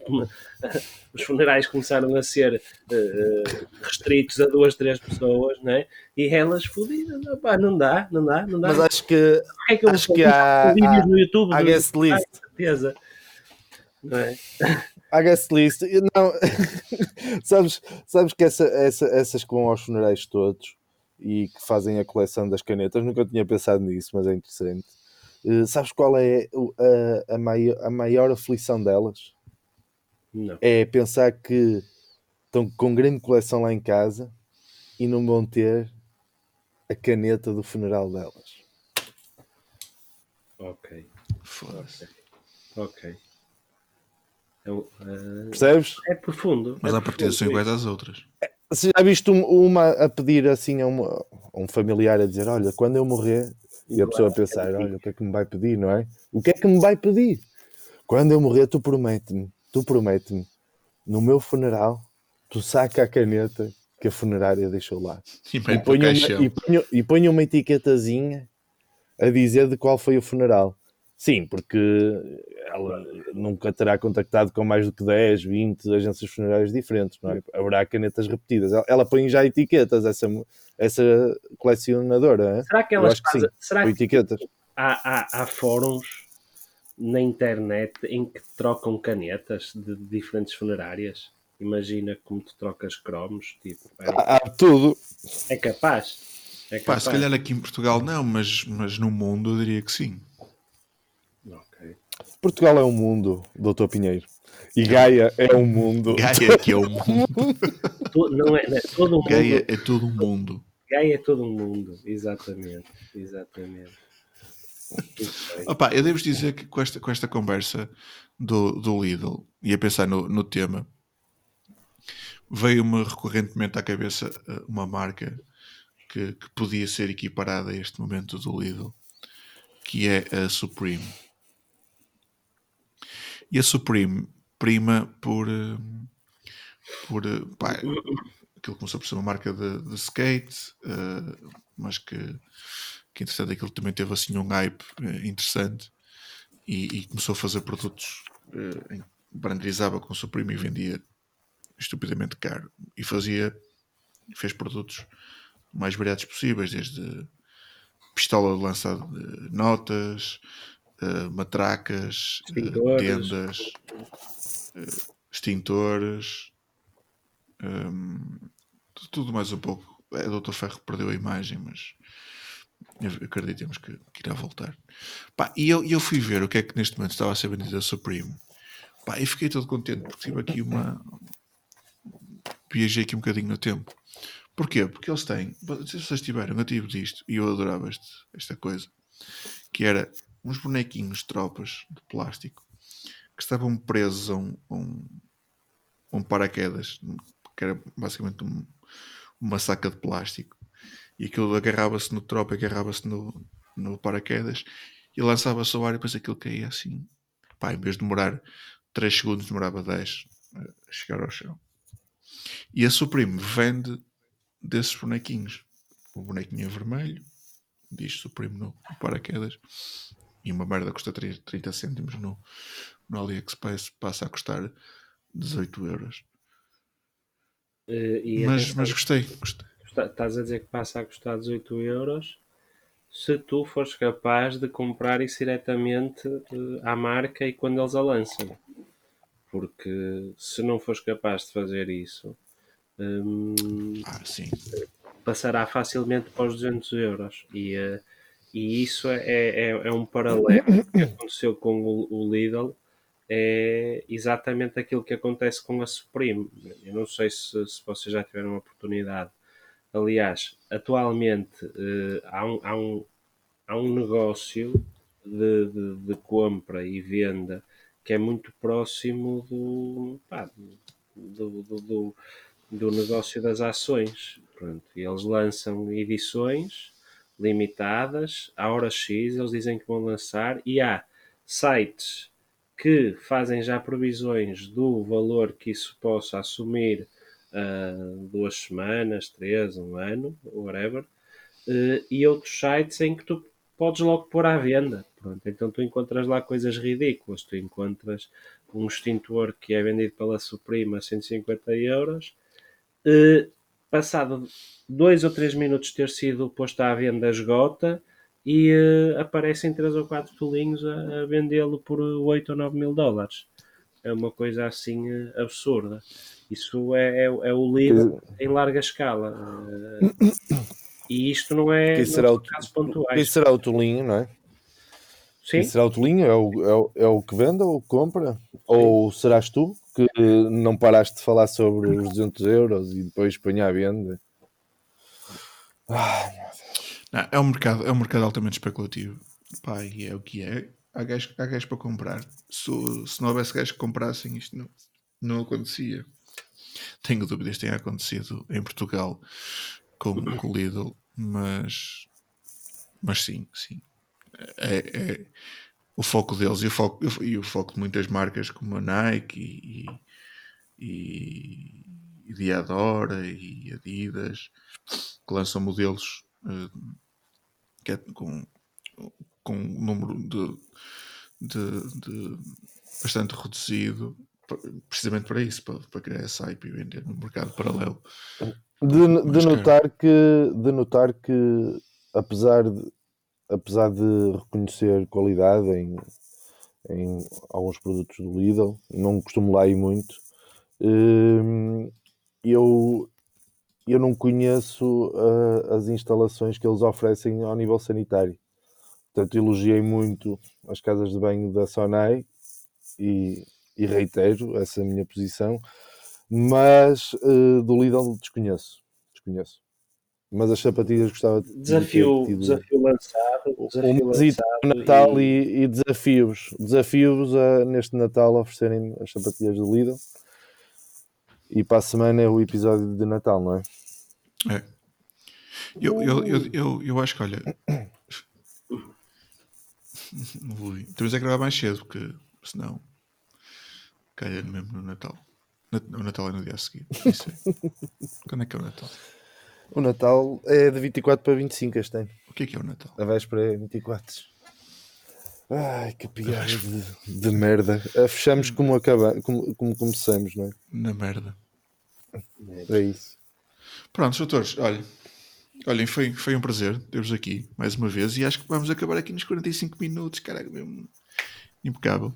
C: os funerais começaram a ser eh, restritos a duas, três pessoas, não é? E elas fodidas, opá, não dá, não dá, não dá.
D: Mas acho que
C: é que
D: acho que há-
C: vídeos
D: há-
C: no YouTube
D: há
C: do-
D: guest list.
C: Ah, certeza. Não é?
D: Há guest list. Não, sabes, sabes que essa, essa- essas que vão aos funerais todos e que fazem a coleção das canetas, nunca tinha pensado nisso, mas é interessante. Eh, sabes qual é a, a, maior, a maior aflição delas?
C: Não.
D: É pensar que estão com grande coleção lá em casa e não vão ter a caneta do funeral delas.
C: Ok,
B: Foda-se.
C: ok. É, um, eh,
D: Percebes?
C: é profundo.
B: Mas
C: é
B: à partida são iguais às outras.
D: Se já viste um- uma a pedir assim a, uma- a um familiar a dizer: Olha, quando eu morrer, e a pessoa a pensar: Olha, o que é que me vai pedir, não é? O que é que me vai pedir? Quando eu morrer, tu promete-me, tu promete-me, no meu funeral, tu saca a caneta que a funerária deixou lá
B: E
D: e põe, uma, e, põe, e põe uma etiquetazinha a dizer de qual foi o funeral. Sim, porque ela nunca terá contactado com mais do que 10, 20 agências funerárias diferentes, não é? Haverá canetas repetidas. Ela, ela põe já etiquetas, essa, essa colecionadora, hein?
C: Será que elas fazem, será que
D: etiquetas.
C: há, há, há fóruns na internet em que trocam canetas de diferentes funerárias? Imagina como tu trocas cromos, tipo, é,
D: Há, há tudo.
C: é capaz. É
B: Pá,
C: capaz.
B: se calhar aqui em Portugal não, mas, mas no mundo eu diria que sim.
D: Portugal é um mundo, doutor Pinheiro. E Gaia é um mundo.
B: Gaia que é o mundo.
C: Não é, não é todo um mundo.
B: Gaia é todo um mundo.
C: Gaia é todo um mundo. Exatamente. Exatamente.
B: Opa, eu devo dizer que com esta, com esta conversa do, do Lidl e a pensar no, no tema, veio-me recorrentemente à cabeça eh, uma marca que, que podia ser equiparada a este momento do Lidl, que é a Supreme. E a Supreme prima por, eh, por eh, pá, aquilo começou por ser uma marca de, de skate, eh, mas que, que interessante aquilo também teve assim um hype interessante e, e começou a fazer produtos eh, em- branderizava com Supreme e vendia estupidamente caro. E fazia fez produtos mais variados possíveis desde pistola de lança de notas eh, matracas eh,
C: Extintores.
B: tendas eh, extintores hum, tudo mais um pouco é, o Dr. Ferro perdeu a imagem mas acreditemos que, que irá voltar Pá, e eu, eu fui ver o que é que neste momento estava a ser vendido a Supreme Pá, e fiquei todo contente porque tive aqui uma viajei aqui um bocadinho no tempo porquê? porque eles têm se vocês tiveram, eu tive disto e eu adorava este, esta coisa que era uns bonequinhos de tropas de plástico que estavam presos a um, um, um paraquedas que era basicamente um- uma saca de plástico e aquilo agarrava-se no tropa, agarrava-se no, no paraquedas e lançava-se ao ar e depois aquilo caía assim. Pá, em vez de demorar 3 segundos, demorava 10 a chegar ao chão. E a Supreme vende desses bonequinhos. O bonequinho é vermelho, diz Supreme no paraquedas, e uma merda custa 30 30 cêntimos no, no AliExpress, passa a custar 18 euros.
C: E
B: Mas, mas gostei, gostei.
C: está- estás a dizer que passa a custar 18 euros se tu fores capaz de comprar isso diretamente eh, à marca e quando eles a lançam. Porque se não fores capaz de fazer isso, hum,
B: Ah,
C: passará facilmente para os 200 euros. E, eh, e isso é, é, é um paralelo que aconteceu com o, o Lidl. É exatamente aquilo que acontece com a Supreme. Eu não sei se, se vocês já tiveram a oportunidade. Aliás, atualmente eh, há, um, há, um, há um negócio de, de, de compra e venda que é muito próximo do, pá, do, do, do, do negócio das ações. Pronto, eles lançam edições limitadas, à hora X, eles dizem que vão lançar, e há sites que fazem já previsões do valor que isso possa assumir ah, duas semanas, três, um ano, whatever, eh, e outros sites em que tu podes logo pôr à venda. Pronto, então tu encontras lá coisas ridículas. Tu encontras um extintor que é vendido pela Suprema a 150 euros. eh, passado dois ou três minutos de ter sido posto à venda, esgota e eh, aparecem três ou quatro tolinhos a, a vendê-lo por 8 ou 9 mil dólares. É uma coisa assim eh, absurda. Isso é, é, é o líder em larga escala. Eh, e isto não é
D: Quem será o-
C: casos
D: Quem
C: pontuais.
D: será o Tolinho, não é?
C: Sim,
D: Quem será o Tolinho? É o, é, o, é o que vende ou compra? Ou serás tu que não paraste de falar sobre os 200 euros e depois põe à venda?
B: Não, é, um mercado, é um mercado altamente especulativo. Pá, é o que é. Há gajos, há gajos para comprar. Se, se não houvesse gajos que comprassem, isto não, não acontecia. Tenho dúvidas tenha acontecido em Portugal com, com o Lidl, mas, mas sim, sim. É, é o foco deles e o foco, e o foco de muitas marcas como a Nike e, e, e Diadora e Adidas que lançam modelos que é com, com um número de, de, de bastante reduzido precisamente para isso, para, para criar esse hype e vender no mercado paralelo.
D: De, de notar que, de notar que apesar de, apesar de reconhecer qualidade em, em alguns produtos do Lidl, não costumo lá ir muito, hum, eu eu não conheço uh, as instalações que eles oferecem ao nível sanitário. Portanto, elogiei muito as casas de banho da Sonai e, e reitero essa minha posição, mas uh, do Lidl desconheço. Desconheço. Mas as sapatilhas gostava de
C: desafio, tido... desafio lançado. Desafio
D: um lançado Natal e... e, desafios. Desafios a, neste Natal oferecerem as sapatilhas do Lidl. E para a semana é o episódio de Natal, não é?
B: É. Eu, eu, eu, eu, eu acho que, olha. Temos a gravar mais cedo, porque senão calha mesmo no Natal. O Natal é no dia a seguir. Quando é que é o Natal?
D: O Natal é de 24 para 25 este ano.
B: O que é que é o Natal?
D: A véspera é 24. Ai, que piada de, de, merda. Fechamos como, acaba, como, como começamos, não é?
B: Na merda.
D: É isso.
B: Pronto, doutores, olhem, olhem foi, foi um prazer ter-vos aqui mais uma vez e acho que vamos acabar aqui nos 45 minutos, caraca, mesmo impecável.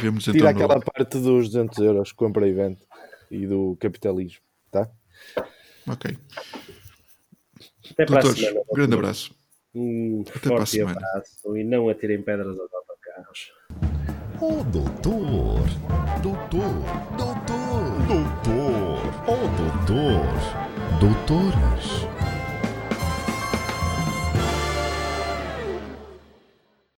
D: Vemos Tira então aquela no... parte dos 200 euros, compra evento e do capitalismo, tá?
B: Ok.
C: Até para Doutores, a semana.
B: Um grande abraço.
C: Um Até forte abraço e não atirem pedras aos autocarros.
A: Oh, doutor! Doutor! Doutor! Doutor! Oh, doutor! Doutores!